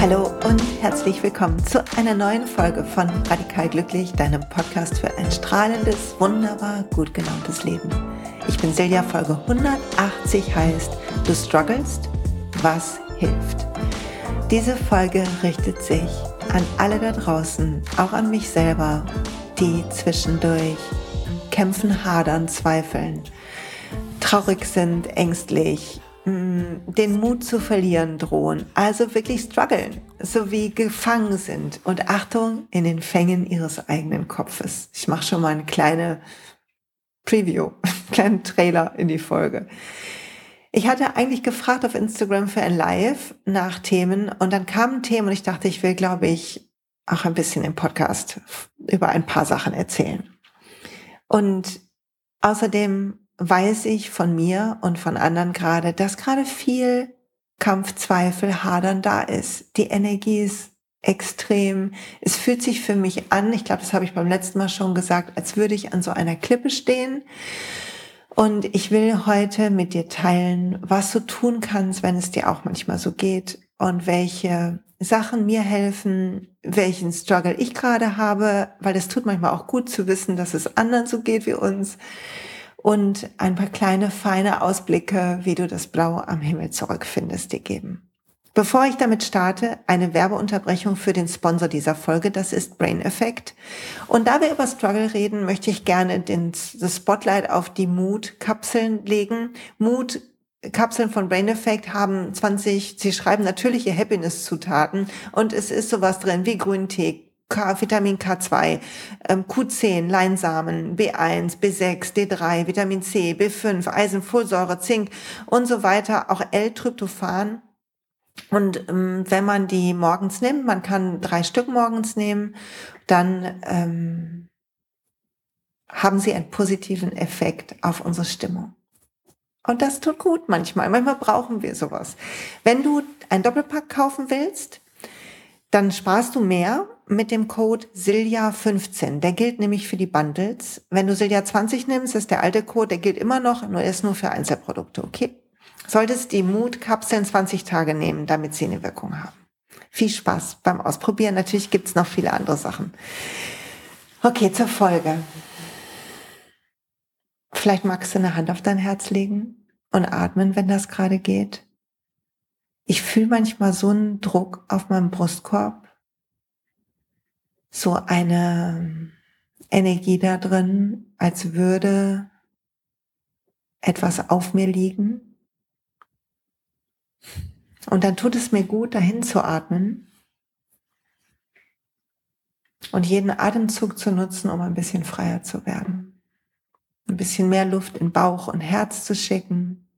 Hallo und herzlich willkommen zu einer neuen Folge von Radikal Glücklich, deinem Podcast für ein strahlendes, wunderbar gut gelauntes Leben. Ich bin Silja, Folge 180 heißt Du strugglest, was hilft? Diese Folge richtet sich an alle da draußen, auch an mich selber, die zwischendurch kämpfen, hadern, zweifeln, traurig sind, ängstlich, mm, den Mut zu verlieren drohen, also wirklich strugglen, sowie gefangen sind und Achtung in den Fängen ihres eigenen Kopfes. Ich mache schon mal eine kleine Preview, einen kleinen Trailer in die Folge. Ich hatte eigentlich gefragt auf Instagram für ein Live nach Themen und dann kamen Themen und ich dachte, ich will, glaube ich, auch ein bisschen im Podcast über ein paar Sachen erzählen. Und außerdem weiß ich von mir und von anderen gerade, dass gerade viel Kampfzweifel, Hadern da ist. Die Energie ist extrem. Es fühlt sich für mich an, ich glaube, das habe ich beim letzten Mal schon gesagt, als würde ich an so einer Klippe stehen und ich will heute mit dir teilen, was du tun kannst, wenn es dir auch manchmal so geht und welche Sachen mir helfen, welchen Struggle ich gerade habe, weil es tut manchmal auch gut zu wissen, dass es anderen so geht wie uns und ein paar kleine, feine Ausblicke, wie du das Blau am Himmel zurückfindest, dir geben. Bevor ich damit starte, eine Werbeunterbrechung für den Sponsor dieser Folge, das ist Brain Effect. Und da wir über Struggle reden, möchte ich gerne den, das Spotlight auf die Mood-Kapseln legen. Mood Kapseln von Brain Effect haben 20, sie schreiben natürliche Happiness-Zutaten und es ist sowas drin wie Grüntee, K, Vitamin K2, Q10, Leinsamen, B1, B6, D3, Vitamin C, B5, Eisen, Folsäure, Zink und so weiter, auch L-Tryptophan und ähm, wenn man die morgens nimmt, man kann drei Stück morgens nehmen, dann ähm, haben sie einen positiven Effekt auf unsere Stimmung. Und das tut gut manchmal. Manchmal brauchen wir sowas. Wenn du ein Doppelpack kaufen willst, dann sparst du mehr mit dem Code Silja15. Der gilt nämlich für die Bundles. Wenn du Silja 20 nimmst, ist der alte Code, der gilt immer noch, nur ist nur für Einzelprodukte, okay? solltest die Mutkapseln 20 Tage nehmen, damit sie eine Wirkung haben. Viel Spaß beim Ausprobieren. Natürlich gibt's noch viele andere Sachen. Okay, zur Folge. Vielleicht magst du eine Hand auf dein Herz legen und atmen, wenn das gerade geht. Ich fühle manchmal so einen Druck auf meinem Brustkorb, so eine Energie da drin, als würde etwas auf mir liegen. Und dann tut es mir gut, dahin zu atmen und jeden Atemzug zu nutzen, um ein bisschen freier zu werden. Ein bisschen mehr Luft in Bauch und Herz zu schicken.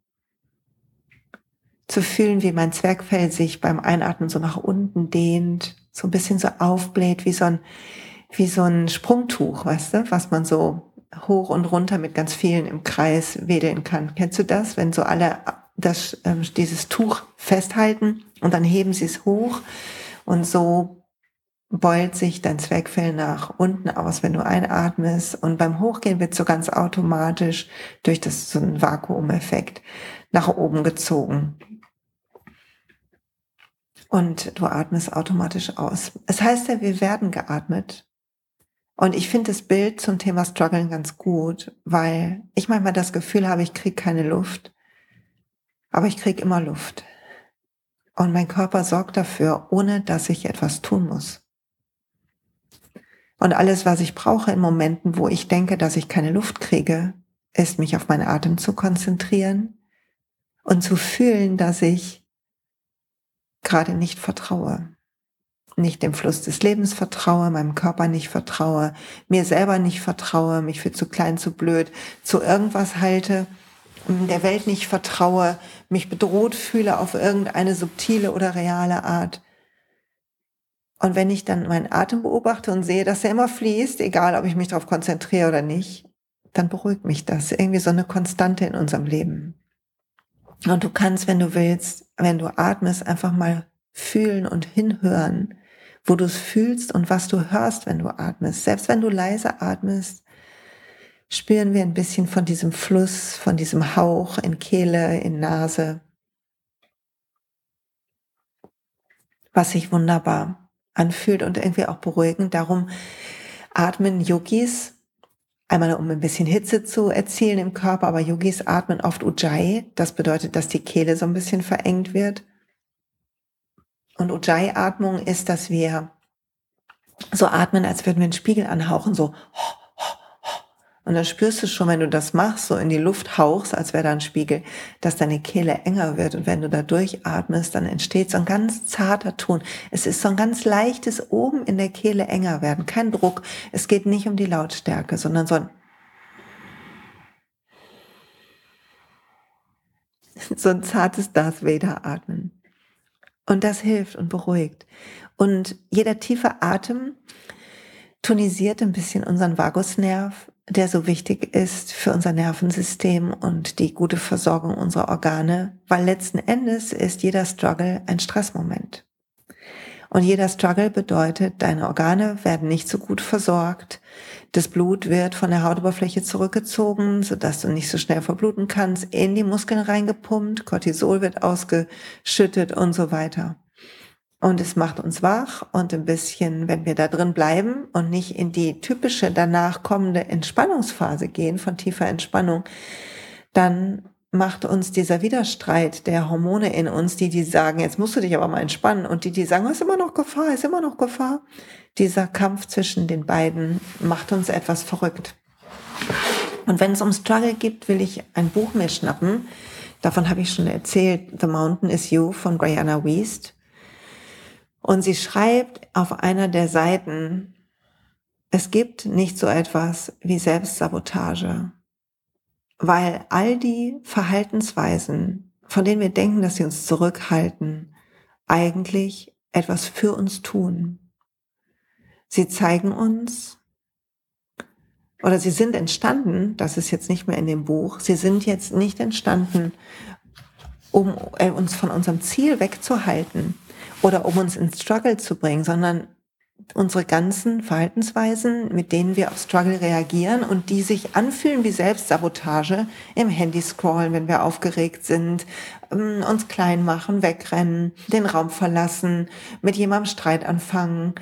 Zu fühlen, wie mein Zwergfell sich beim Einatmen so nach unten dehnt, so ein bisschen so aufbläht, wie so ein, wie so ein Sprungtuch, weißt du, was man so hoch und runter mit ganz vielen im Kreis wedeln kann. Kennst du das, wenn so alle das, ähm, dieses Tuch festhalten und dann heben sie es hoch und so beult sich dein Zwergfell nach unten aus, wenn du einatmest und beim Hochgehen wird so ganz automatisch durch das so ein Vakuumeffekt nach oben gezogen. Und du atmest automatisch aus. Es heißt ja, wir werden geatmet. Und ich finde das Bild zum Thema Struggeln ganz gut, weil ich manchmal das Gefühl habe, ich kriege keine Luft. Aber ich krieg immer Luft. Und mein Körper sorgt dafür, ohne dass ich etwas tun muss. Und alles, was ich brauche in Momenten, wo ich denke, dass ich keine Luft kriege, ist mich auf meinen Atem zu konzentrieren und zu fühlen, dass ich gerade nicht vertraue. Nicht dem Fluss des Lebens vertraue, meinem Körper nicht vertraue, mir selber nicht vertraue, mich für zu klein, zu blöd, zu irgendwas halte der Welt nicht vertraue, mich bedroht fühle auf irgendeine subtile oder reale Art. Und wenn ich dann meinen Atem beobachte und sehe, dass er immer fließt, egal ob ich mich darauf konzentriere oder nicht, dann beruhigt mich das. Irgendwie so eine Konstante in unserem Leben. Und du kannst, wenn du willst, wenn du atmest, einfach mal fühlen und hinhören, wo du es fühlst und was du hörst, wenn du atmest. Selbst wenn du leise atmest, spüren wir ein bisschen von diesem Fluss, von diesem Hauch in Kehle, in Nase, was sich wunderbar anfühlt und irgendwie auch beruhigend. Darum atmen Yogis, einmal um ein bisschen Hitze zu erzielen im Körper, aber Yogis atmen oft Ujjayi. Das bedeutet, dass die Kehle so ein bisschen verengt wird. Und Ujjayi-Atmung ist, dass wir so atmen, als würden wir einen Spiegel anhauchen, so. Und dann spürst du schon, wenn du das machst, so in die Luft hauchst, als wäre da ein Spiegel, dass deine Kehle enger wird. Und wenn du da durchatmest, dann entsteht so ein ganz zarter Ton. Es ist so ein ganz leichtes oben in der Kehle enger werden. Kein Druck. Es geht nicht um die Lautstärke, sondern so ein so ein zartes Darth Vader atmen. Und das hilft und beruhigt. Und jeder tiefe Atem tonisiert ein bisschen unseren Vagusnerv, der so wichtig ist für unser Nervensystem und die gute Versorgung unserer Organe, weil letzten Endes ist jeder Struggle ein Stressmoment. Und jeder Struggle bedeutet, deine Organe werden nicht so gut versorgt, das Blut wird von der Hautoberfläche zurückgezogen, sodass du nicht so schnell verbluten kannst, in die Muskeln reingepumpt, Cortisol wird ausgeschüttet und so weiter. Und es macht uns wach und ein bisschen, wenn wir da drin bleiben und nicht in die typische danach kommende Entspannungsphase gehen von tiefer Entspannung, dann macht uns dieser Widerstreit der Hormone in uns, die die sagen, jetzt musst du dich aber mal entspannen und die die sagen, es ist immer noch Gefahr, ist immer noch Gefahr. Dieser Kampf zwischen den beiden macht uns etwas verrückt. Und wenn es um Struggle geht, will ich ein Buch mir schnappen. Davon habe ich schon erzählt, The Mountain is You von Brianna Wiest. Und sie schreibt auf einer der Seiten, es gibt nicht so etwas wie Selbstsabotage weil all die Verhaltensweisen, von denen wir denken, dass sie uns zurückhalten, eigentlich etwas für uns tun. Sie zeigen uns, oder sie sind entstanden, das ist jetzt nicht mehr in dem Buch, sie sind jetzt nicht entstanden, um äh, uns von unserem Ziel wegzuhalten oder um uns ins Struggle zu bringen, sondern unsere ganzen Verhaltensweisen, mit denen wir auf Struggle reagieren und die sich anfühlen wie Selbstsabotage im Handy scrollen, wenn wir aufgeregt sind, ähm, uns klein machen, wegrennen, den Raum verlassen, mit jemandem Streit anfangen,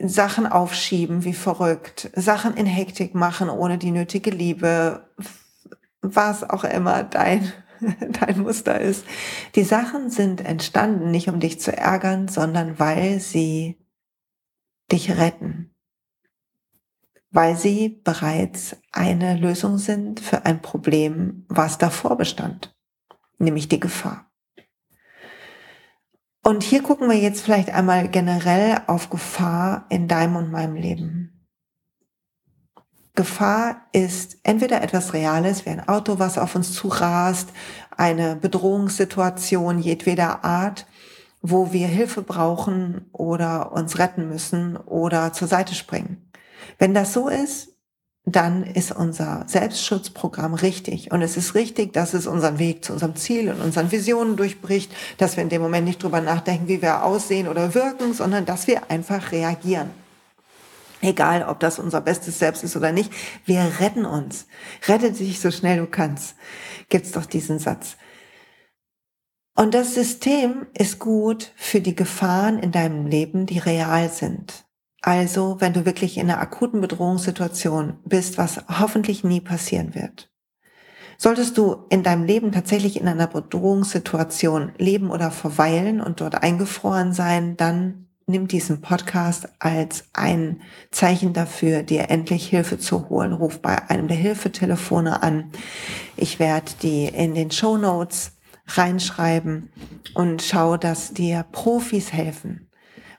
Sachen aufschieben wie verrückt, Sachen in Hektik machen ohne die nötige Liebe, was auch immer dein dein Muster ist. Die Sachen sind entstanden nicht um dich zu ärgern, sondern weil sie dich retten, weil sie bereits eine Lösung sind für ein Problem, was davor bestand, nämlich die Gefahr. Und hier gucken wir jetzt vielleicht einmal generell auf Gefahr in deinem und meinem Leben. Gefahr ist entweder etwas Reales, wie ein Auto, was auf uns zurast, eine Bedrohungssituation jedweder Art, wo wir Hilfe brauchen oder uns retten müssen oder zur Seite springen. Wenn das so ist, dann ist unser Selbstschutzprogramm richtig. Und es ist richtig, dass es unseren Weg zu unserem Ziel und unseren Visionen durchbricht, dass wir in dem Moment nicht drüber nachdenken, wie wir aussehen oder wirken, sondern dass wir einfach reagieren. Egal, ob das unser bestes Selbst ist oder nicht, wir retten uns. Rette dich so schnell du kannst. Gibt's doch diesen Satz. Und das System ist gut für die Gefahren in deinem Leben, die real sind. Also, wenn du wirklich in einer akuten Bedrohungssituation bist, was hoffentlich nie passieren wird. Solltest du in deinem Leben tatsächlich in einer Bedrohungssituation leben oder verweilen und dort eingefroren sein, dann nimm diesen Podcast als ein Zeichen dafür, dir endlich Hilfe zu holen. Ruf bei einem der Hilfetelefone an. Ich werde die in den Show Notes reinschreiben und schau, dass dir Profis helfen.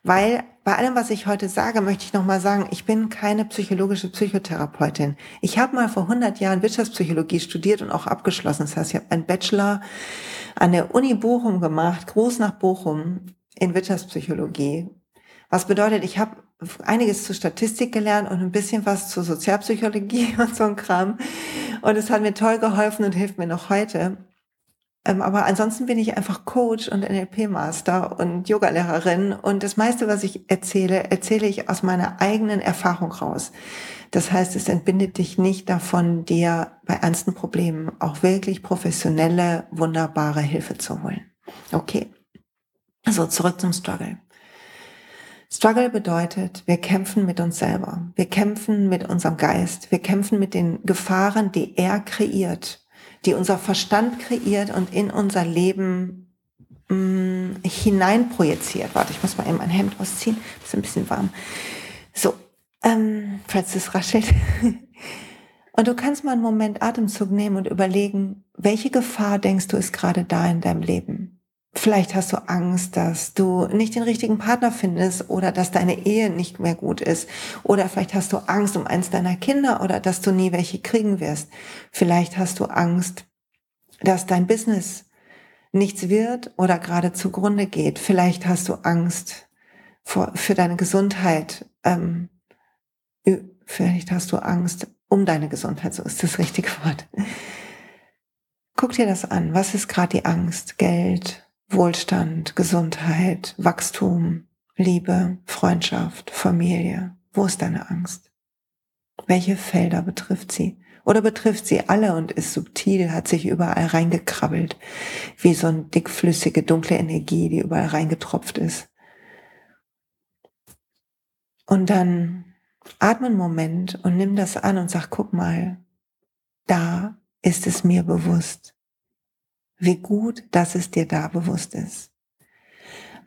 Weil bei allem, was ich heute sage, möchte ich nochmal sagen, ich bin keine psychologische Psychotherapeutin. Ich habe mal vor 100 Jahren Wirtschaftspsychologie studiert und auch abgeschlossen. Das heißt, ich habe einen Bachelor an der Uni Bochum gemacht, groß nach Bochum in Wirtschaftspsychologie. Was bedeutet, ich habe einiges zur Statistik gelernt und ein bisschen was zur Sozialpsychologie und so ein Kram. Und es hat mir toll geholfen und hilft mir noch heute. Ähm, aber ansonsten bin ich einfach Coach und NLP-Master und Yogalehrerin und das meiste, was ich erzähle, erzähle ich aus meiner eigenen Erfahrung raus. Das heißt, es entbindet dich nicht davon, dir bei ernsten Problemen auch wirklich professionelle, wunderbare Hilfe zu holen. Okay. Also zurück zum Struggle. Struggle bedeutet, wir kämpfen mit uns selber. Wir kämpfen mit unserem Geist. Wir kämpfen mit den Gefahren, die er kreiert, die unser Verstand kreiert und in unser Leben mh, mm, hineinprojiziert. Warte, ich muss mal eben mein Hemd ausziehen. Ist ein bisschen warm. So, ähm, es raschelt. Und du kannst mal einen Moment Atemzug nehmen und überlegen, welche Gefahr denkst du ist gerade da in deinem Leben? Vielleicht hast du Angst, dass du nicht den richtigen Partner findest oder dass deine Ehe nicht mehr gut ist. Oder vielleicht hast du Angst um eins deiner Kinder oder dass du nie welche kriegen wirst. Vielleicht hast du Angst, dass dein Business nichts wird oder gerade zugrunde geht. Vielleicht hast du Angst vor, für deine Gesundheit. Ähm, vielleicht hast du Angst um deine Gesundheit, so ist das richtige Wort. Guck dir das an. Was ist gerade die Angst? Geld, Wohlstand, Gesundheit, Wachstum, Liebe, Freundschaft, Familie. Wo ist deine Angst? Welche Felder betrifft sie? Oder betrifft sie alle und ist subtil, hat sich überall reingekrabbelt, wie so eine dickflüssige, dunkle Energie, die überall reingetropft ist. Und dann atme einen Moment und nimm das an und sag, guck mal, da ist es mir bewusst wie gut, dass es dir da bewusst ist.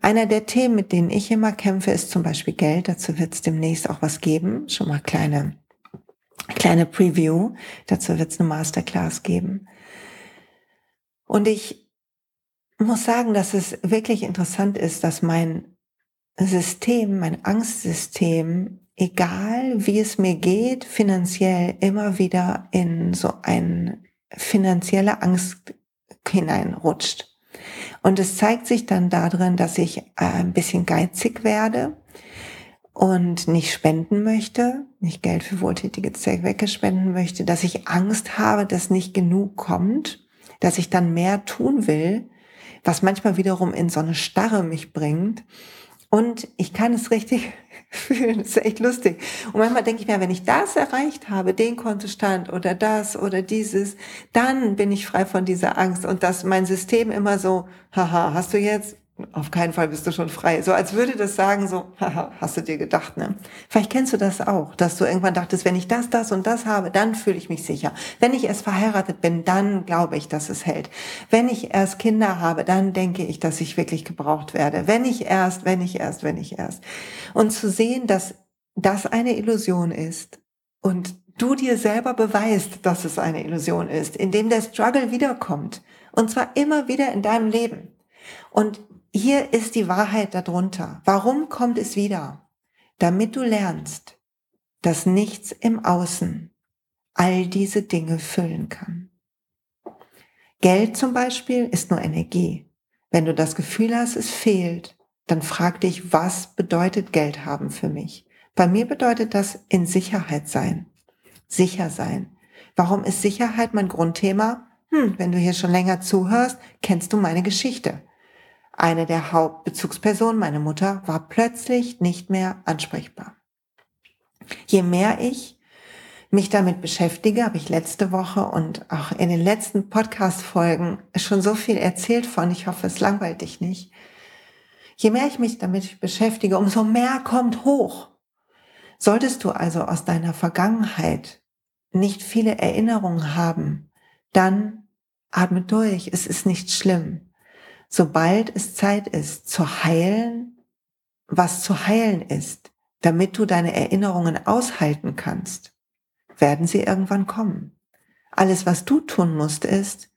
Einer der Themen, mit denen ich immer kämpfe, ist zum Beispiel Geld. Dazu wird es demnächst auch was geben. Schon mal kleine, kleine Preview. Dazu wird es eine Masterclass geben. Und ich muss sagen, dass es wirklich interessant ist, dass mein System, mein Angstsystem, egal wie es mir geht, finanziell immer wieder in so ein finanzielle Angst hineinrutscht. Und es zeigt sich dann darin, dass ich äh, ein bisschen geizig werde und nicht spenden möchte, nicht Geld für wohltätige Zwecke spenden möchte, dass ich Angst habe, dass nicht genug kommt, dass ich dann mehr tun will, was manchmal wiederum in so eine Starre mich bringt. Und ich kann es richtig fühlen. Das ist echt lustig. Und manchmal denke ich mir, wenn ich das erreicht habe, den Kontostand oder das oder dieses, dann bin ich frei von dieser Angst und dass mein System immer so, haha, hast du jetzt? Auf keinen Fall bist du schon frei. So als würde das sagen, so, haha, hast du dir gedacht, ne? Vielleicht kennst du das auch, dass du irgendwann dachtest, wenn ich das, das und das habe, dann fühle ich mich sicher. Wenn ich erst verheiratet bin, dann glaube ich, dass es hält. Wenn ich erst Kinder habe, dann denke ich, dass ich wirklich gebraucht werde. Wenn ich erst, wenn ich erst, wenn ich erst. Und zu sehen, dass das eine Illusion ist und du dir selber beweist, dass es eine Illusion ist, indem der Struggle wiederkommt. Und zwar immer wieder in deinem Leben. Und hier ist die Wahrheit darunter. Warum kommt es wieder? Damit du lernst, dass nichts im Außen all diese Dinge füllen kann. Geld zum Beispiel ist nur Energie. Wenn du das Gefühl hast, es fehlt, dann frag dich, was bedeutet Geld haben für mich? Bei mir bedeutet das in Sicherheit sein. Sicher sein. Warum ist Sicherheit mein Grundthema? Hm, wenn du hier schon länger zuhörst, kennst du meine Geschichte. Eine der Hauptbezugspersonen, meine Mutter, war plötzlich nicht mehr ansprechbar. Je mehr ich mich damit beschäftige, habe ich letzte Woche und auch in den letzten Podcast-Folgen schon so viel erzählt von, ich hoffe, es langweilt dich nicht. Je mehr ich mich damit beschäftige, umso mehr kommt hoch. Solltest du also aus deiner Vergangenheit nicht viele Erinnerungen haben, dann atme durch, es ist nicht schlimm sobald es Zeit ist, zu heilen, was zu heilen ist, damit du deine Erinnerungen aushalten kannst, werden sie irgendwann kommen. Alles, was du tun musst, ist,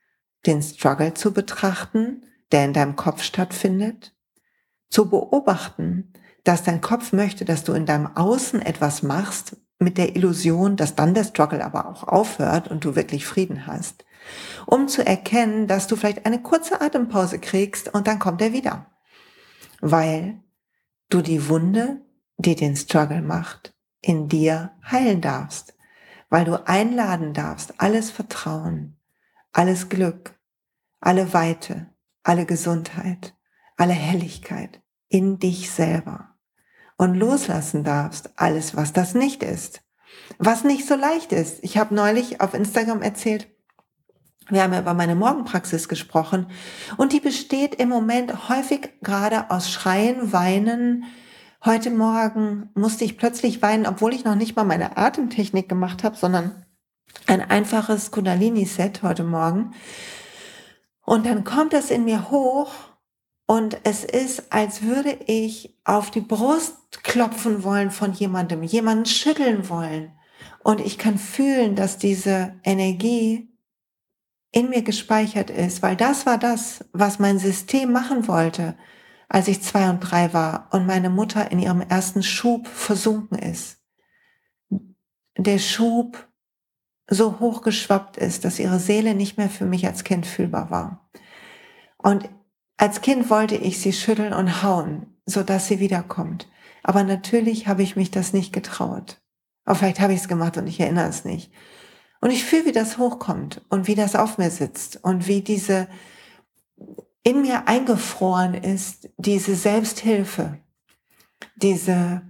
den Struggle zu betrachten, der in deinem Kopf stattfindet, zu beobachten, dass dein Kopf möchte, dass du in deinem Außen etwas machst, mit der Illusion, dass dann der Struggle aber auch aufhört und du wirklich Frieden hast um zu erkennen, dass du vielleicht eine kurze Atempause kriegst und dann kommt er wieder. Weil du die Wunde, die den Struggle macht, in dir heilen darfst. Weil du einladen darfst, alles Vertrauen, alles Glück, alle Weite, alle Gesundheit, alle Helligkeit in dich selber und loslassen darfst alles, was das nicht ist. Was nicht so leicht ist. Ich habe neulich auf Instagram erzählt, wir haben ja über meine Morgenpraxis gesprochen und die besteht im Moment häufig gerade aus Schreien, Weinen. Heute Morgen musste ich plötzlich weinen, obwohl ich noch nicht mal meine Atemtechnik gemacht habe, sondern ein einfaches Kundalini-Set heute Morgen. Und dann kommt es in mir hoch und es ist, als würde ich auf die Brust klopfen wollen von jemandem, jemanden schütteln wollen. Und ich kann fühlen, dass diese Energie in mir gespeichert ist, weil das war das, was mein System machen wollte, als ich zwei und drei war und meine Mutter in ihrem ersten Schub versunken ist. Der Schub so hochgeschwappt ist, dass ihre Seele nicht mehr für mich als Kind fühlbar war. Und als Kind wollte ich sie schütteln und hauen, so dass sie wiederkommt. Aber natürlich habe ich mich das nicht getraut. Aber vielleicht habe ich es gemacht und ich erinnere es nicht. Und ich fühle, wie das hochkommt und wie das auf mir sitzt und wie diese in mir eingefroren ist, diese Selbsthilfe, diese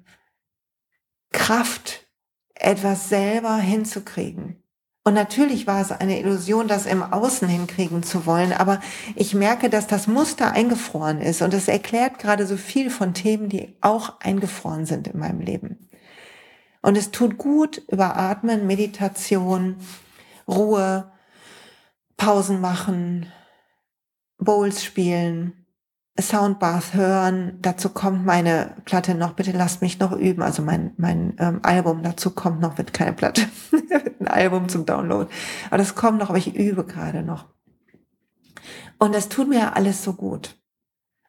Kraft, etwas selber hinzukriegen. Und natürlich war es eine Illusion, das im Außen hinkriegen zu wollen, aber ich merke, dass das Muster eingefroren ist und es erklärt gerade so viel von Themen, die auch eingefroren sind in meinem Leben. Und es tut gut, überatmen, Meditation, Ruhe, Pausen machen, Bowls spielen, Soundbath hören. Dazu kommt meine Platte noch. Bitte lasst mich noch üben. Also mein, mein ähm, Album dazu kommt noch, wird keine Platte, ein Album zum Download. Aber das kommt noch, aber ich übe gerade noch. Und das tut mir alles so gut.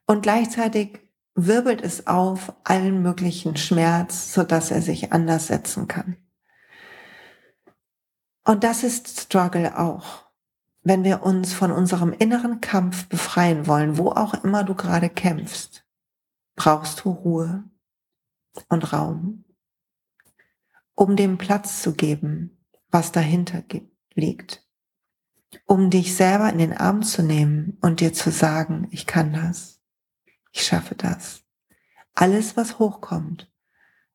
Und gleichzeitig wirbelt es auf allen möglichen Schmerz, so dass er sich anders setzen kann. Und das ist Struggle auch. Wenn wir uns von unserem inneren Kampf befreien wollen, wo auch immer du gerade kämpfst, brauchst du Ruhe und Raum, um dem Platz zu geben, was dahinter liegt, um dich selber in den Arm zu nehmen und dir zu sagen, ich kann das, ich schaffe das. Alles, was hochkommt,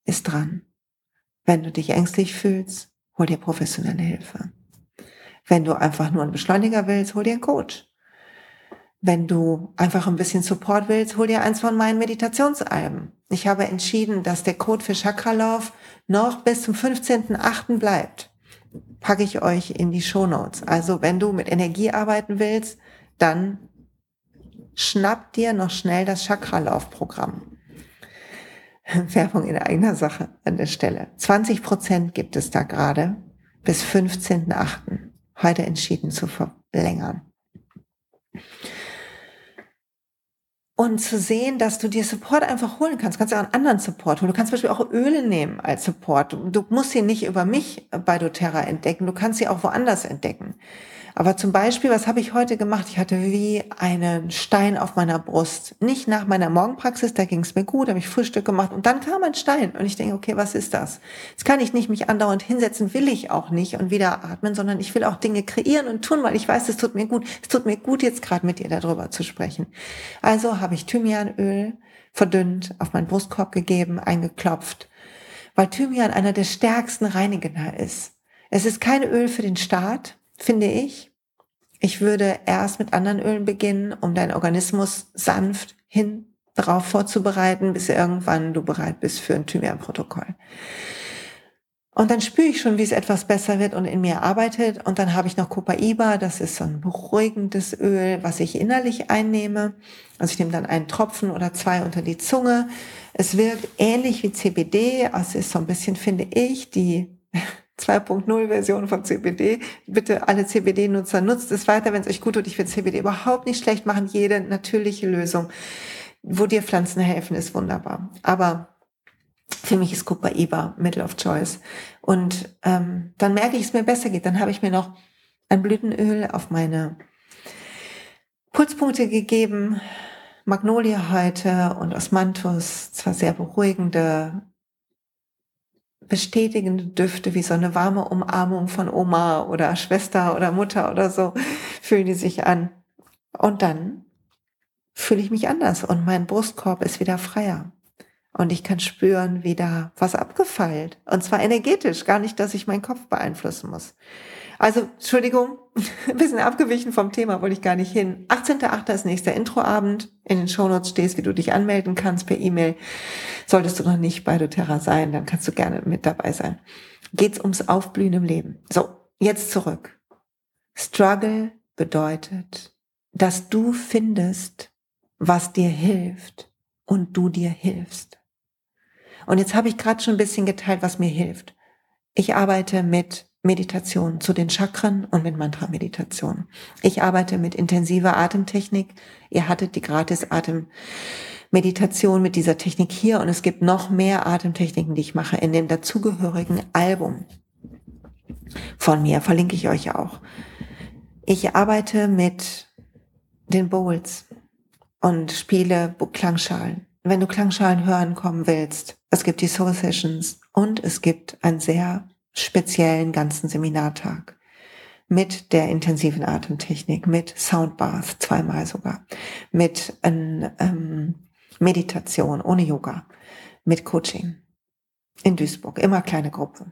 ist dran. Wenn du dich ängstlich fühlst, hol dir professionelle Hilfe. Wenn du einfach nur einen Beschleuniger willst, hol dir einen Coach. Wenn du einfach ein bisschen Support willst, hol dir eins von meinen Meditationsalben. Ich habe entschieden, dass der Code für Chakralauf noch bis zum 15.8. bleibt. Packe ich euch in die Show Notes. Also wenn du mit Energie arbeiten willst, dann schnapp dir noch schnell das Chakralauf-Programm. Werbung in eigener Sache an der Stelle. 20 Prozent gibt es da gerade bis 15.8 heute entschieden zu verlängern. Und zu sehen, dass du dir Support einfach holen kannst. Du kannst auch einen anderen Support holen. Du kannst zum Beispiel auch Öle nehmen als Support. Du musst sie nicht über mich bei doTERRA entdecken. Du kannst sie auch woanders entdecken. Aber zum Beispiel, was habe ich heute gemacht? Ich hatte wie einen Stein auf meiner Brust. Nicht nach meiner Morgenpraxis, da ging es mir gut, habe ich Frühstück gemacht und dann kam ein Stein und ich denke, okay, was ist das? Jetzt kann ich nicht mich andauernd hinsetzen, will ich auch nicht und wieder atmen, sondern ich will auch Dinge kreieren und tun, weil ich weiß, es tut mir gut. Es tut mir gut, jetzt gerade mit dir darüber zu sprechen. Also habe ich Thymianöl verdünnt, auf meinen Brustkorb gegeben, eingeklopft, weil Thymian einer der stärksten Reiniger ist. Es ist kein Öl für den Start, finde ich. Ich würde erst mit anderen Ölen beginnen, um deinen Organismus sanft hin darauf vorzubereiten, bis irgendwann du bereit bist für ein Thymian-Protokoll. Und dann spüre ich schon, wie es etwas besser wird und in mir arbeitet. Und dann habe ich noch Copaiba, das ist so ein beruhigendes Öl, was ich innerlich einnehme. Also ich nehme dann einen Tropfen oder zwei unter die Zunge. Es wirkt ähnlich wie CBD, also ist so ein bisschen, finde ich, die 2.0 Version von CBD. Bitte alle CBD-Nutzer nutzt es weiter, wenn es euch gut tut. Ich will CBD überhaupt nicht schlecht machen. Jede natürliche Lösung, wo dir Pflanzen helfen, ist wunderbar. Aber für mich ist Copaiba Middle of Choice. Und ähm, dann merke ich, es mir besser geht. Dann habe ich mir noch ein Blütenöl auf meine Pulspunkte gegeben. Magnolie heute und Osmanthus, zwar sehr beruhigende bestätigende Düfte, wie so eine warme Umarmung von Oma oder Schwester oder Mutter oder so, fühlen die sich an. Und dann fühle ich mich anders und mein Brustkorb ist wieder freier. Und ich kann spüren, wie da was abgefeilt. Und zwar energetisch, gar nicht, dass ich meinen Kopf beeinflussen muss. Also, Entschuldigung, ein bisschen abgewichen vom Thema, wollte ich gar nicht hin. 18.8. ist nächster Introabend. In den Shownotes stehst, wie du dich anmelden kannst per E-Mail. Solltest du noch nicht bei doTERRA sein, dann kannst du gerne mit dabei sein. Geht's ums Aufblühen im Leben. So, jetzt zurück. Struggle bedeutet, dass du findest, was dir hilft und du dir hilfst. Und jetzt habe ich gerade schon ein bisschen geteilt, was mir hilft. Ich arbeite mit Meditation zu den Chakren und mit Mantra-Meditation. Ich arbeite mit intensiver Atemtechnik. Ihr hattet die gratis Atemmeditation mit dieser Technik hier und es gibt noch mehr Atemtechniken, die ich mache in dem dazugehörigen Album von mir. Verlinke ich euch auch. Ich arbeite mit den Bowls und spiele Klangschalen. Wenn du Klangschalen hören kommen willst, es gibt die Soul Sessions und es gibt einen sehr speziellen ganzen Seminartag mit der intensiven Atemtechnik, mit Soundbath, zweimal sogar, mit ähm, Meditation ohne Yoga, mit Coaching in Duisburg, immer kleine Gruppe.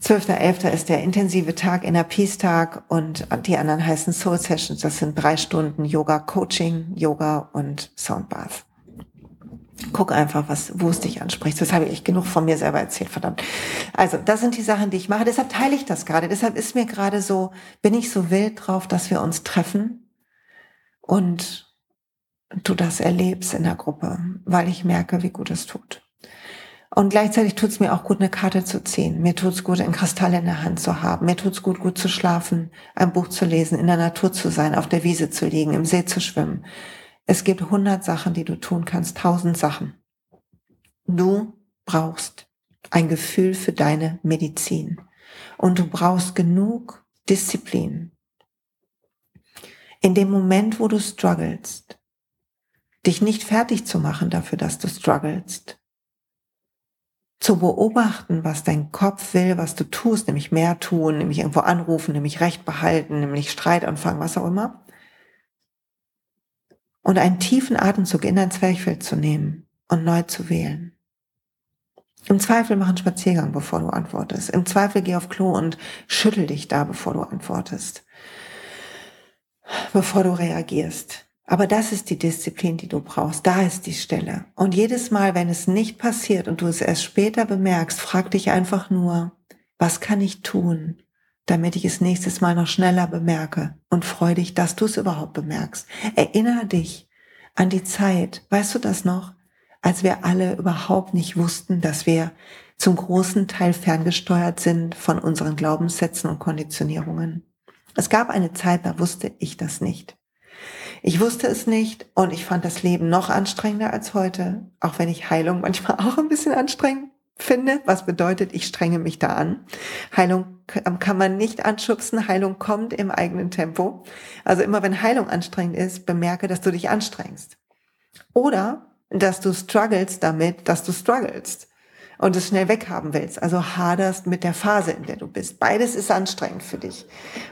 12.11. ist der intensive Tag, Inner Peace Tag und die anderen heißen Soul Sessions. Das sind drei Stunden Yoga, Coaching, Yoga und Soundbath. Guck einfach, was, wo es dich anspricht. Das habe ich genug von mir selber erzählt, verdammt. Also, das sind die Sachen, die ich mache. Deshalb teile ich das gerade. Deshalb ist mir gerade so, bin ich so wild drauf, dass wir uns treffen und du das erlebst in der Gruppe, weil ich merke, wie gut es tut. Und gleichzeitig tut es mir auch gut, eine Karte zu ziehen. Mir tut es gut, einen Kristall in der Hand zu haben. Mir tut es gut, gut zu schlafen, ein Buch zu lesen, in der Natur zu sein, auf der Wiese zu liegen, im See zu schwimmen. Es gibt hundert Sachen, die du tun kannst, tausend Sachen. Du brauchst ein Gefühl für deine Medizin. Und du brauchst genug Disziplin. In dem Moment, wo du strugglest, dich nicht fertig zu machen dafür, dass du strugglest, zu beobachten, was dein Kopf will, was du tust, nämlich mehr tun, nämlich irgendwo anrufen, nämlich Recht behalten, nämlich Streit anfangen, was auch immer. Und einen tiefen Atemzug in dein Zwerchfeld zu nehmen und neu zu wählen. Im Zweifel mach einen Spaziergang, bevor du antwortest. Im Zweifel geh auf Klo und schüttel dich da, bevor du antwortest. Bevor du reagierst. Aber das ist die Disziplin, die du brauchst. Da ist die Stelle. Und jedes Mal, wenn es nicht passiert und du es erst später bemerkst, frag dich einfach nur, was kann ich tun, damit ich es nächstes Mal noch schneller bemerke und freu dich, dass du es überhaupt bemerkst. Erinnere dich an die Zeit, weißt du das noch, als wir alle überhaupt nicht wussten, dass wir zum großen Teil ferngesteuert sind von unseren Glaubenssätzen und Konditionierungen. Es gab eine Zeit, da wusste ich das nicht. Ich wusste es nicht und ich fand das Leben noch anstrengender als heute, auch wenn ich Heilung manchmal auch ein bisschen anstrengend finde, was bedeutet, ich strenge mich da an. Heilung kann man nicht anschubsen, Heilung kommt im eigenen Tempo. Also immer wenn Heilung anstrengend ist, bemerke, dass du dich anstrengst. Oder dass du struggles damit, dass du strugglest und es schnell weghaben willst. Also haderst mit der Phase, in der du bist. Beides ist anstrengend für dich.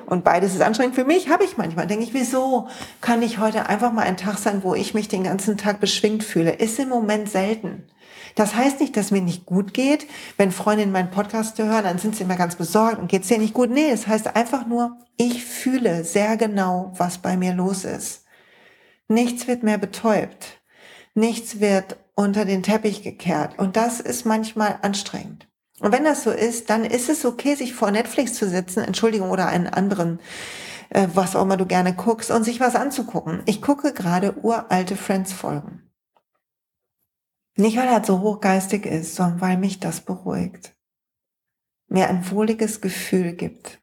Und beides ist anstrengend für mich, habe ich manchmal. Denke ich, wieso kann ich heute einfach mal ein Tag sein, wo ich mich den ganzen Tag beschwingt fühle? Ist im Moment selten. Das heißt nicht, dass mir nicht gut geht. Wenn Freundinnen meinen Podcast hören, dann sind sie immer ganz besorgt und geht's dir nicht gut. Nee, es heißt einfach nur, ich fühle sehr genau, was bei mir los ist. Nichts wird mehr betäubt. Nichts wird unter den Teppich gekehrt. Und das ist manchmal anstrengend. Und wenn das so ist, dann ist es okay, sich vor Netflix zu setzen, Entschuldigung, oder einen anderen, äh, was auch immer du gerne guckst, und sich was anzugucken. Ich gucke gerade uralte Friends-Folgen. Nicht, weil er so hochgeistig ist, sondern weil mich das beruhigt. Mir ein wohliges Gefühl gibt.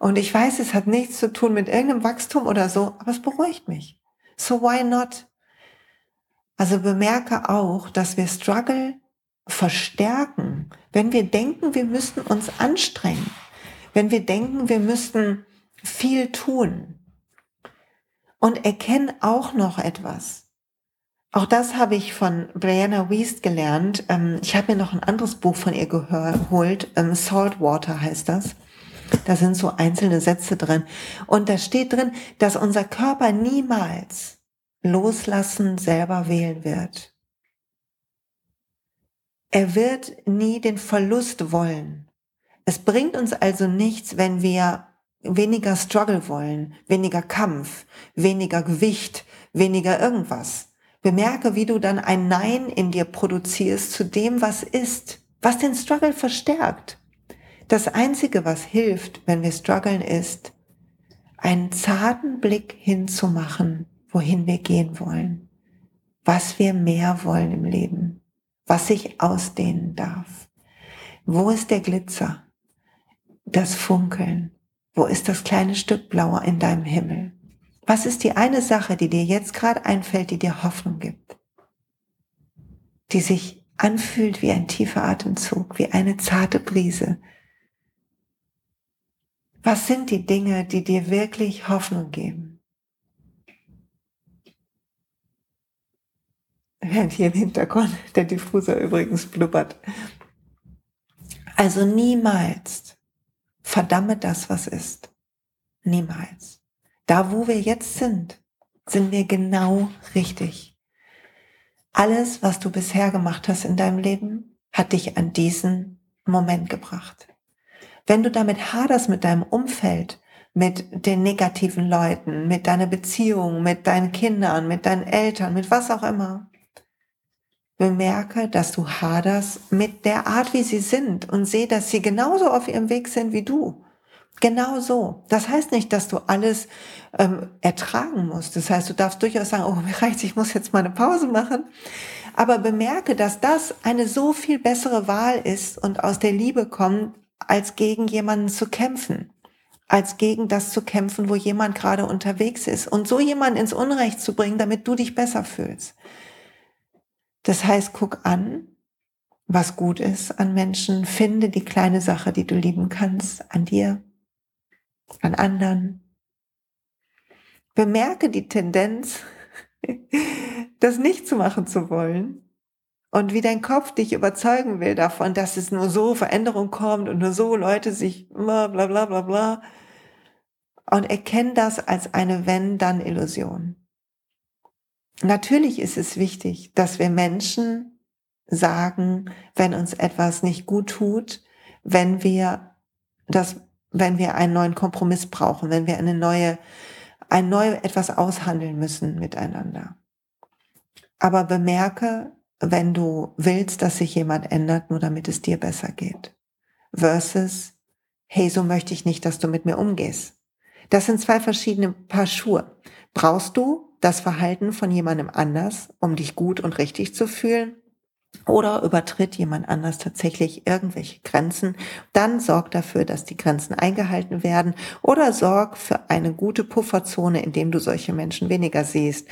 Und ich weiß, es hat nichts zu tun mit irgendeinem Wachstum oder so, aber es beruhigt mich. So why not? Also bemerke auch, dass wir Struggle verstärken, wenn wir denken, wir müssten uns anstrengen, wenn wir denken, wir müssten viel tun. Und erkenne auch noch etwas. Auch das habe ich von Brianna Wiest gelernt. Ähm, ich habe mir noch ein anderes Buch von ihr geholt. Ähm, Saltwater heißt das. Da sind so einzelne Sätze drin. Und da steht drin, dass unser Körper niemals loslassen selber wählen wird. Er wird nie den Verlust wollen. Es bringt uns also nichts, wenn wir weniger Struggle wollen, weniger Kampf, weniger Gewicht, weniger irgendwas. Bemerke, wie du dann ein Nein in dir produzierst zu dem, was ist, was den Struggle verstärkt. Das Einzige, was hilft, wenn wir strugglen, ist, einen zarten Blick hinzumachen, wohin wir gehen wollen, was wir mehr wollen im Leben, was sich ausdehnen darf. Wo ist der Glitzer, das Funkeln, wo ist das kleine Stück Blauer in deinem Himmel? Was ist die eine Sache, die dir jetzt gerade einfällt, die dir Hoffnung gibt? Die sich anfühlt wie ein tiefer Atemzug, wie eine zarte Brise. Was sind die Dinge, die dir wirklich Hoffnung geben? Während hier im Hintergrund der Diffuser übrigens blubbert. Also niemals verdamme das, was ist. Niemals. Da, wo wir jetzt sind, sind wir genau richtig. Alles, was du bisher gemacht hast in deinem Leben, hat dich an diesen Moment gebracht. Wenn du damit haderst mit deinem Umfeld, mit den negativen Leuten, mit deiner Beziehung, mit deinen Kindern, mit deinen Eltern, mit was auch immer, bemerke, dass du haderst mit der Art, wie sie sind und sehe, dass sie genauso auf ihrem Weg sind wie du. Genau so. Das heißt nicht, dass du alles ähm, ertragen musst. Das heißt, du darfst durchaus sagen, oh, mir reicht, ich muss jetzt mal eine Pause machen. Aber bemerke, dass das eine so viel bessere Wahl ist und aus der Liebe kommt, als gegen jemanden zu kämpfen. Als gegen das zu kämpfen, wo jemand gerade unterwegs ist. Und so jemanden ins Unrecht zu bringen, damit du dich besser fühlst. Das heißt, guck an, was gut ist an Menschen, finde die kleine Sache, die du lieben kannst, an dir, an anderen. Bemerke die Tendenz, das nicht zu machen zu wollen und wie dein Kopf dich überzeugen will davon, dass es nur so Veränderung kommt und nur so Leute sich immer bla bla bla bla. Und erkenn das als eine Wenn-Dann-Illusion. Natürlich ist es wichtig, dass wir Menschen sagen, wenn uns etwas nicht gut tut, wenn wir das, wenn wir einen neuen Kompromiss brauchen, wenn wir eine neue, ein neu etwas aushandeln müssen miteinander. Aber bemerke, wenn du willst, dass sich jemand ändert, nur damit es dir besser geht. Versus, hey, so möchte ich nicht, dass du mit mir umgehst. Das sind zwei verschiedene Paar Schuhe. Brauchst du das Verhalten von jemandem anders, um dich gut und richtig zu fühlen? Oder übertritt jemand anders tatsächlich irgendwelche Grenzen, dann sorg dafür, dass die Grenzen eingehalten werden oder sorg für eine gute Pufferzone, in dem du solche Menschen weniger siehst.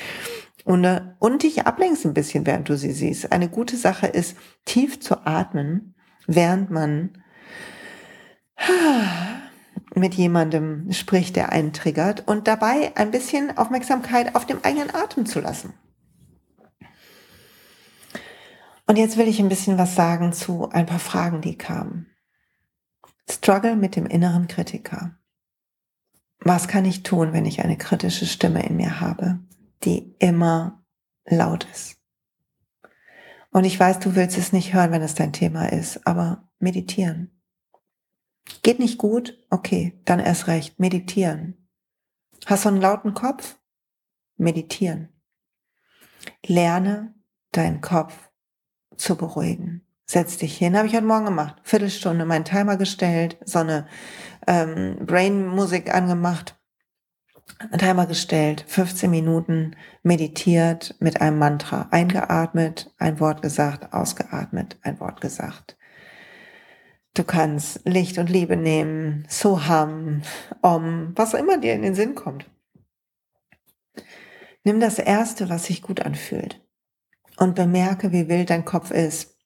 Und, äh, und dich ablenkst ein bisschen, während du sie siehst. Eine gute Sache ist, tief zu atmen, während man mit jemandem spricht, der einen triggert und dabei ein bisschen Aufmerksamkeit auf dem eigenen Atem zu lassen. Und jetzt will ich ein bisschen was sagen zu ein paar Fragen, die kamen. Struggle mit dem inneren Kritiker. Was kann ich tun, wenn ich eine kritische Stimme in mir habe, die immer laut ist? Und ich weiß, du willst es nicht hören, wenn es dein Thema ist, aber meditieren. Geht nicht gut? Okay, dann erst recht. Meditieren. Hast du einen lauten Kopf? Meditieren. Lerne deinen Kopf zu beruhigen. Setz dich hin, habe ich heute Morgen gemacht. Viertelstunde meinen Timer gestellt, so eine ähm, Brain-Musik angemacht, Timer gestellt, 15 Minuten meditiert mit einem Mantra. Eingeatmet, ein Wort gesagt, ausgeatmet, ein Wort gesagt. Du kannst Licht und Liebe nehmen, Soham, Om, was immer dir in den Sinn kommt. Nimm das Erste, was sich gut anfühlt und bemerke, wie wild dein Kopf ist.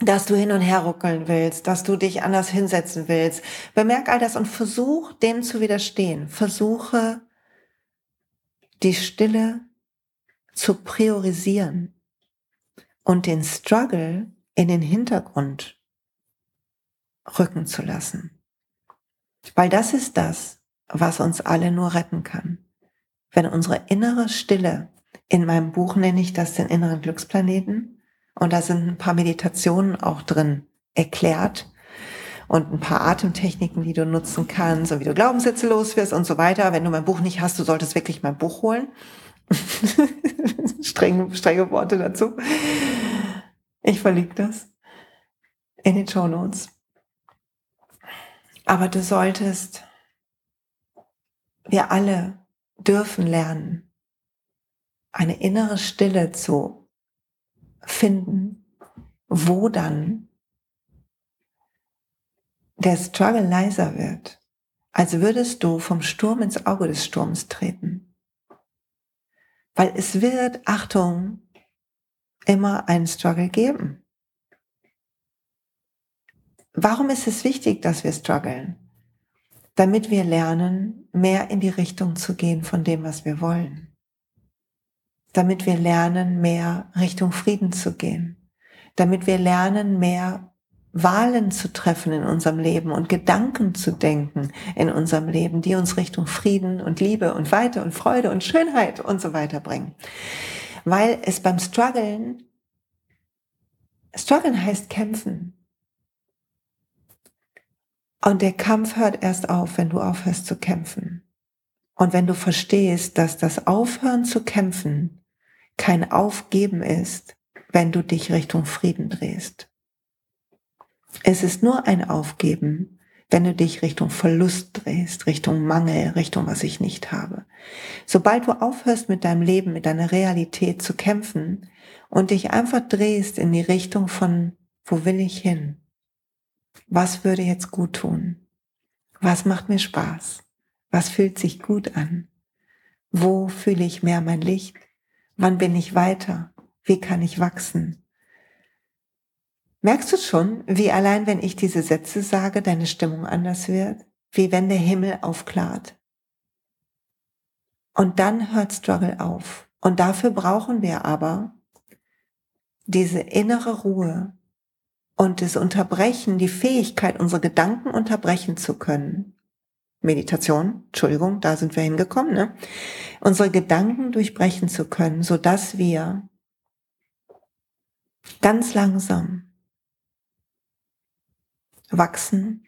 Dass du hin und her ruckeln willst, dass du dich anders hinsetzen willst. Bemerk all das und versuch dem zu widerstehen. Versuche die Stille zu priorisieren und den Struggle in den Hintergrund rücken zu lassen. Weil das ist das, was uns alle nur retten kann. Wenn unsere innere Stille, in meinem Buch nenne ich das den inneren Glücksplaneten, und da sind ein paar Meditationen auch drin erklärt und ein paar Atemtechniken, die du nutzen kannst, so wie du Glaubenssätze los wirst und so weiter. Wenn du mein Buch nicht hast, du solltest wirklich mein Buch holen. strenge, strenge Worte dazu. Ich verlinke das in den Show Notes. Aber du solltest, wir alle dürfen lernen, eine innere Stille zu finden, wo dann der Struggle leiser wird, als würdest du vom Sturm ins Auge des Sturms treten. Weil es wird, Achtung, immer einen Struggle geben. Warum ist es wichtig, dass wir strugglen? Damit wir lernen, mehr in die Richtung zu gehen von dem, was wir wollen. Damit wir lernen, mehr Richtung Frieden zu gehen. Damit wir lernen, mehr Wahlen zu treffen in unserem Leben und Gedanken zu denken in unserem Leben, die uns Richtung Frieden und Liebe und Weite und Freude und Schönheit und so weiter bringen. Weil es beim Struggeln, Struggeln heißt kämpfen. Und der Kampf hört erst auf, wenn du aufhörst zu kämpfen. Und wenn du verstehst, dass das Aufhören zu kämpfen kein Aufgeben ist, wenn du dich Richtung Frieden drehst. Es ist nur ein Aufgeben, wenn du dich Richtung Verlust drehst, Richtung Mangel, Richtung was ich nicht habe. Sobald du aufhörst mit deinem Leben, mit deiner Realität zu kämpfen und dich einfach drehst in die Richtung von, wo will ich hin? Was würde jetzt gut tun? Was macht mir Spaß? Was fühlt sich gut an? Wo fühle ich mehr mein Licht? Wann bin ich weiter? Wie kann ich wachsen? Merkst du schon, wie allein wenn ich diese Sätze sage, deine Stimmung anders wird? Wie wenn der Himmel aufklart? Und dann hört Struggle auf. Und dafür brauchen wir aber diese innere Ruhe, und das Unterbrechen, die Fähigkeit, unsere Gedanken unterbrechen zu können. Meditation, Entschuldigung, da sind wir hingekommen, ne? Unsere Gedanken durchbrechen zu können, so dass wir ganz langsam wachsen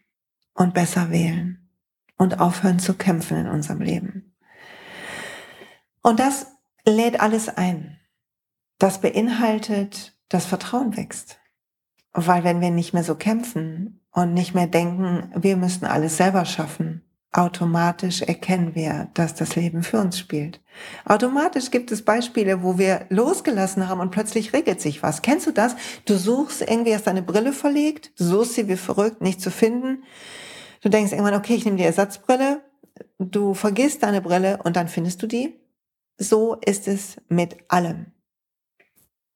und besser wählen und aufhören zu kämpfen in unserem Leben. Und das lädt alles ein. Das beinhaltet, dass Vertrauen wächst. Weil wenn wir nicht mehr so kämpfen und nicht mehr denken, wir müssen alles selber schaffen, automatisch erkennen wir, dass das Leben für uns spielt. Automatisch gibt es Beispiele, wo wir losgelassen haben und plötzlich regelt sich was. Kennst du das? Du suchst irgendwie, hast deine Brille verlegt, du suchst sie wie verrückt, nicht zu finden. Du denkst irgendwann, okay, ich nehme die Ersatzbrille. Du vergisst deine Brille und dann findest du die. So ist es mit allem.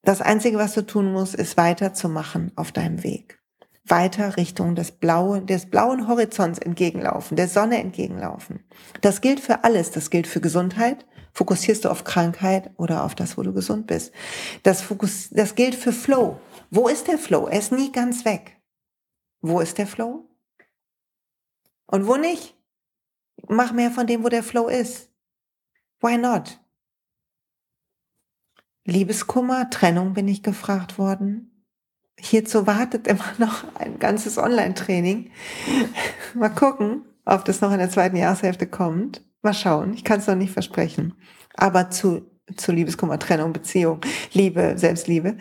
Das Einzige, was du tun musst, ist weiterzumachen auf deinem Weg. Weiter Richtung des blauen, des blauen Horizonts entgegenlaufen, der Sonne entgegenlaufen. Das gilt für alles. Das gilt für Gesundheit. Fokussierst du auf Krankheit oder auf das, wo du gesund bist. Das, Fokus, das gilt für Flow. Wo ist der Flow? Er ist nie ganz weg. Wo ist der Flow? Und wo nicht? Mach mehr von dem, wo der Flow ist. Why not? Liebeskummer, Trennung bin ich gefragt worden. Hierzu wartet immer noch ein ganzes Online-Training. Mal gucken, ob das noch in der zweiten Jahreshälfte kommt. Mal schauen. Ich kann es noch nicht versprechen. Aber zu, zu Liebeskummer, Trennung, Beziehung, Liebe, Selbstliebe.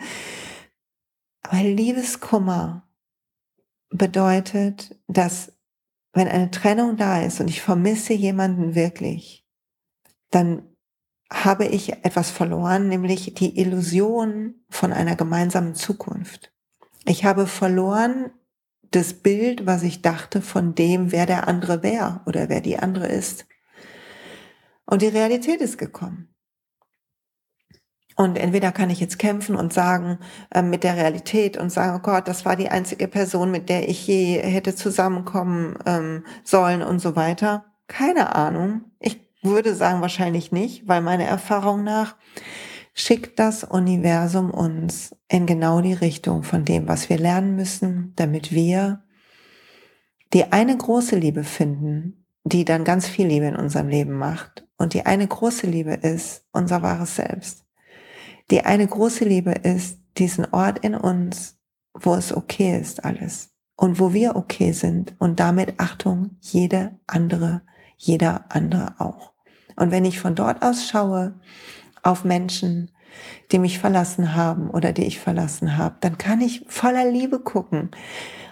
Weil Liebeskummer bedeutet, dass wenn eine Trennung da ist und ich vermisse jemanden wirklich, dann habe ich etwas verloren, nämlich die Illusion von einer gemeinsamen Zukunft. Ich habe verloren das Bild, was ich dachte von dem, wer der andere wäre oder wer die andere ist. Und die Realität ist gekommen. Und entweder kann ich jetzt kämpfen und sagen äh, mit der Realität und sagen, oh Gott, das war die einzige Person, mit der ich je hätte zusammenkommen ähm, sollen und so weiter. Keine Ahnung. Ich würde sagen wahrscheinlich nicht, weil meiner Erfahrung nach schickt das Universum uns in genau die Richtung von dem, was wir lernen müssen, damit wir die eine große Liebe finden, die dann ganz viel Liebe in unserem Leben macht. Und die eine große Liebe ist unser wahres Selbst. Die eine große Liebe ist diesen Ort in uns, wo es okay ist alles und wo wir okay sind und damit Achtung, jede andere, jeder andere auch. Und wenn ich von dort aus schaue auf Menschen, die mich verlassen haben oder die ich verlassen habe, dann kann ich voller Liebe gucken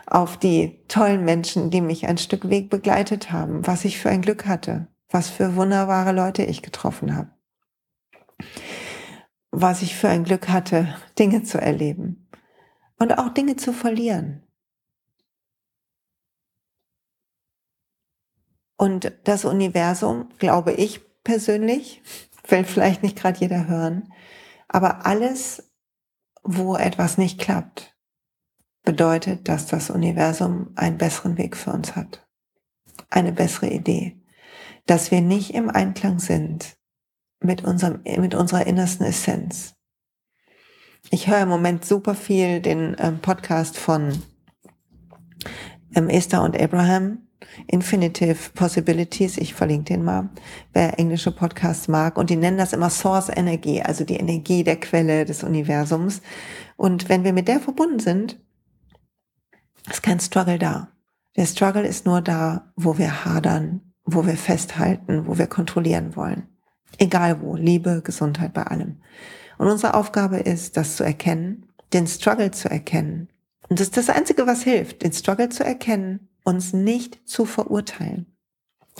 auf die tollen Menschen, die mich ein Stück Weg begleitet haben, was ich für ein Glück hatte, was für wunderbare Leute ich getroffen habe, was ich für ein Glück hatte, Dinge zu erleben und auch Dinge zu verlieren. Und das Universum, glaube ich persönlich, will vielleicht nicht gerade jeder hören, aber alles, wo etwas nicht klappt, bedeutet, dass das Universum einen besseren Weg für uns hat. Eine bessere Idee. Dass wir nicht im Einklang sind mit, unserem, mit unserer innersten Essenz. Ich höre im Moment super viel den ähm, Podcast von ähm, Esther und Abraham Infinitive Possibilities, ich verlinke den mal, wer englische Podcasts mag. Und die nennen das immer Source Energy, also die Energie der Quelle des Universums. Und wenn wir mit der verbunden sind, ist kein Struggle da. Der Struggle ist nur da, wo wir hadern, wo wir festhalten, wo wir kontrollieren wollen. Egal wo, Liebe, Gesundheit, bei allem. Und unsere Aufgabe ist, das zu erkennen, den Struggle zu erkennen. Und das ist das Einzige, was hilft, den Struggle zu erkennen uns nicht zu verurteilen.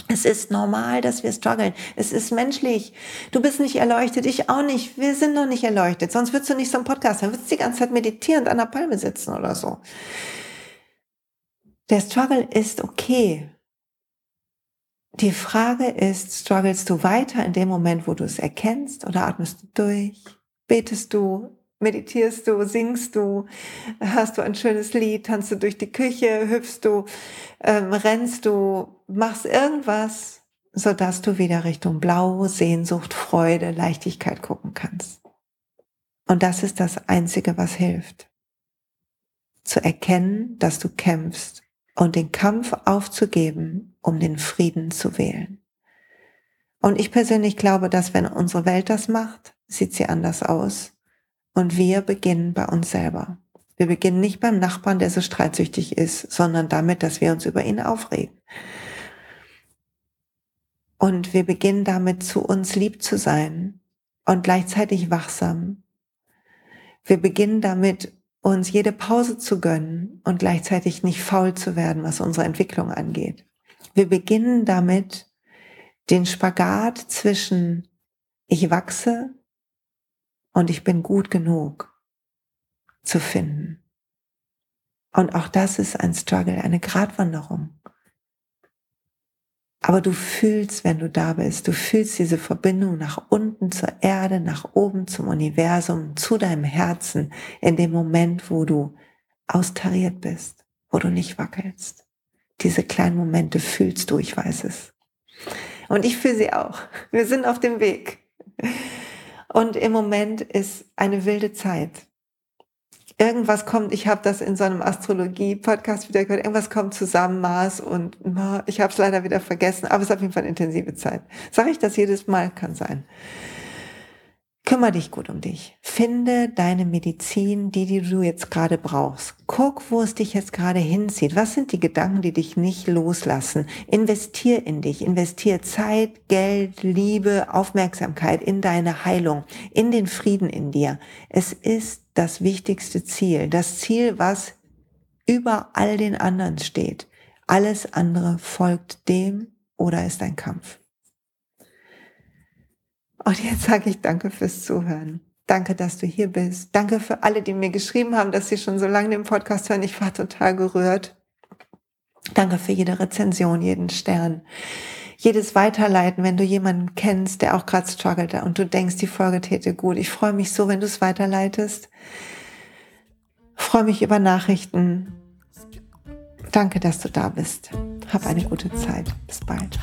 Es ist normal, dass wir strugglen. Es ist menschlich. Du bist nicht erleuchtet, ich auch nicht. Wir sind noch nicht erleuchtet. Sonst würdest du nicht so einen Podcast hören. Würdest die ganze Zeit meditierend an der Palme sitzen oder so. Der Struggle ist okay. Die Frage ist, strugglest du weiter in dem Moment, wo du es erkennst oder atmest du durch? Betest du? Meditierst du, singst du, hast du ein schönes Lied, tanzt du durch die Küche, hüpfst du, ähm, rennst du, machst irgendwas, sodass du wieder Richtung Blau, Sehnsucht, Freude, Leichtigkeit gucken kannst. Und das ist das Einzige, was hilft. Zu erkennen, dass du kämpfst und den Kampf aufzugeben, um den Frieden zu wählen. Und ich persönlich glaube, dass wenn unsere Welt das macht, sieht sie anders aus und wir beginnen bei uns selber. Wir beginnen nicht beim Nachbarn, der so streitsüchtig ist, sondern damit, dass wir uns über ihn aufregen. Und wir beginnen damit, zu uns lieb zu sein und gleichzeitig wachsam. Wir beginnen damit, uns jede Pause zu gönnen und gleichzeitig nicht faul zu werden, was unsere Entwicklung angeht. Wir beginnen damit, den Spagat zwischen ich wachse und ich bin gut genug zu finden. Und auch das ist ein Struggle, eine Gratwanderung. Aber du fühlst, wenn du da bist, du fühlst diese Verbindung nach unten zur Erde, nach oben zum Universum, zu deinem Herzen, in dem Moment, wo du austariert bist, wo du nicht wackelst. Diese kleinen Momente fühlst du, ich weiß es. Und ich fühle sie auch. Wir sind auf dem Weg. Und im Moment ist eine wilde Zeit. Irgendwas kommt, ich habe das in so einem Astrologie-Podcast wieder gehört, irgendwas kommt zusammen, Mars und ich habe es leider wieder vergessen, aber es ist auf jeden Fall eine intensive Zeit. Sage ich das jedes Mal? Kann sein. Kümmer dich gut um dich. Finde deine Medizin, die, die du jetzt gerade brauchst. Guck, wo es dich jetzt gerade hinzieht. Was sind die Gedanken, die dich nicht loslassen? Investier in dich. Investier Zeit, Geld, Liebe, Aufmerksamkeit in deine Heilung, in den Frieden in dir. Es ist das wichtigste Ziel. Das Ziel, was über all den anderen steht. Alles andere folgt dem oder ist ein Kampf. Und jetzt sage ich danke fürs Zuhören. Danke, dass du hier bist. Danke für alle, die mir geschrieben haben, dass sie schon so lange den Podcast hören. Ich war total gerührt. Danke für jede Rezension, jeden Stern, jedes Weiterleiten, wenn du jemanden kennst, der auch gerade struggelt und du denkst, die Folge täte gut. Ich freue mich so, wenn du es weiterleitest. Ich freue mich über Nachrichten. Danke, dass du da bist. Hab eine gute Zeit. Bis bald.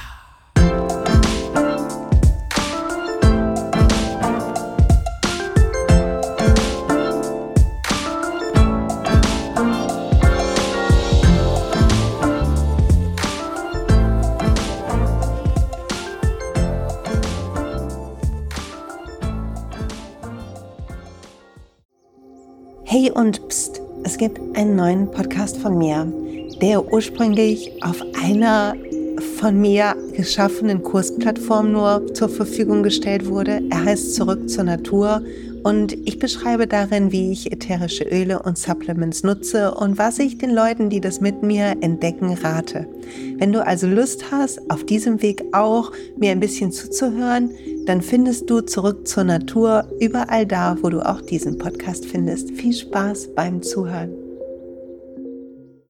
Und pst, es gibt einen neuen Podcast von mir, der ursprünglich auf einer von mir geschaffenen Kursplattform nur zur Verfügung gestellt wurde. Er heißt Zurück zur Natur und ich beschreibe darin, wie ich ätherische Öle und Supplements nutze und was ich den Leuten, die das mit mir entdecken, rate. Wenn du also Lust hast, auf diesem Weg auch mir ein bisschen zuzuhören, dann findest du zurück zur Natur überall da, wo du auch diesen Podcast findest. Viel Spaß beim Zuhören.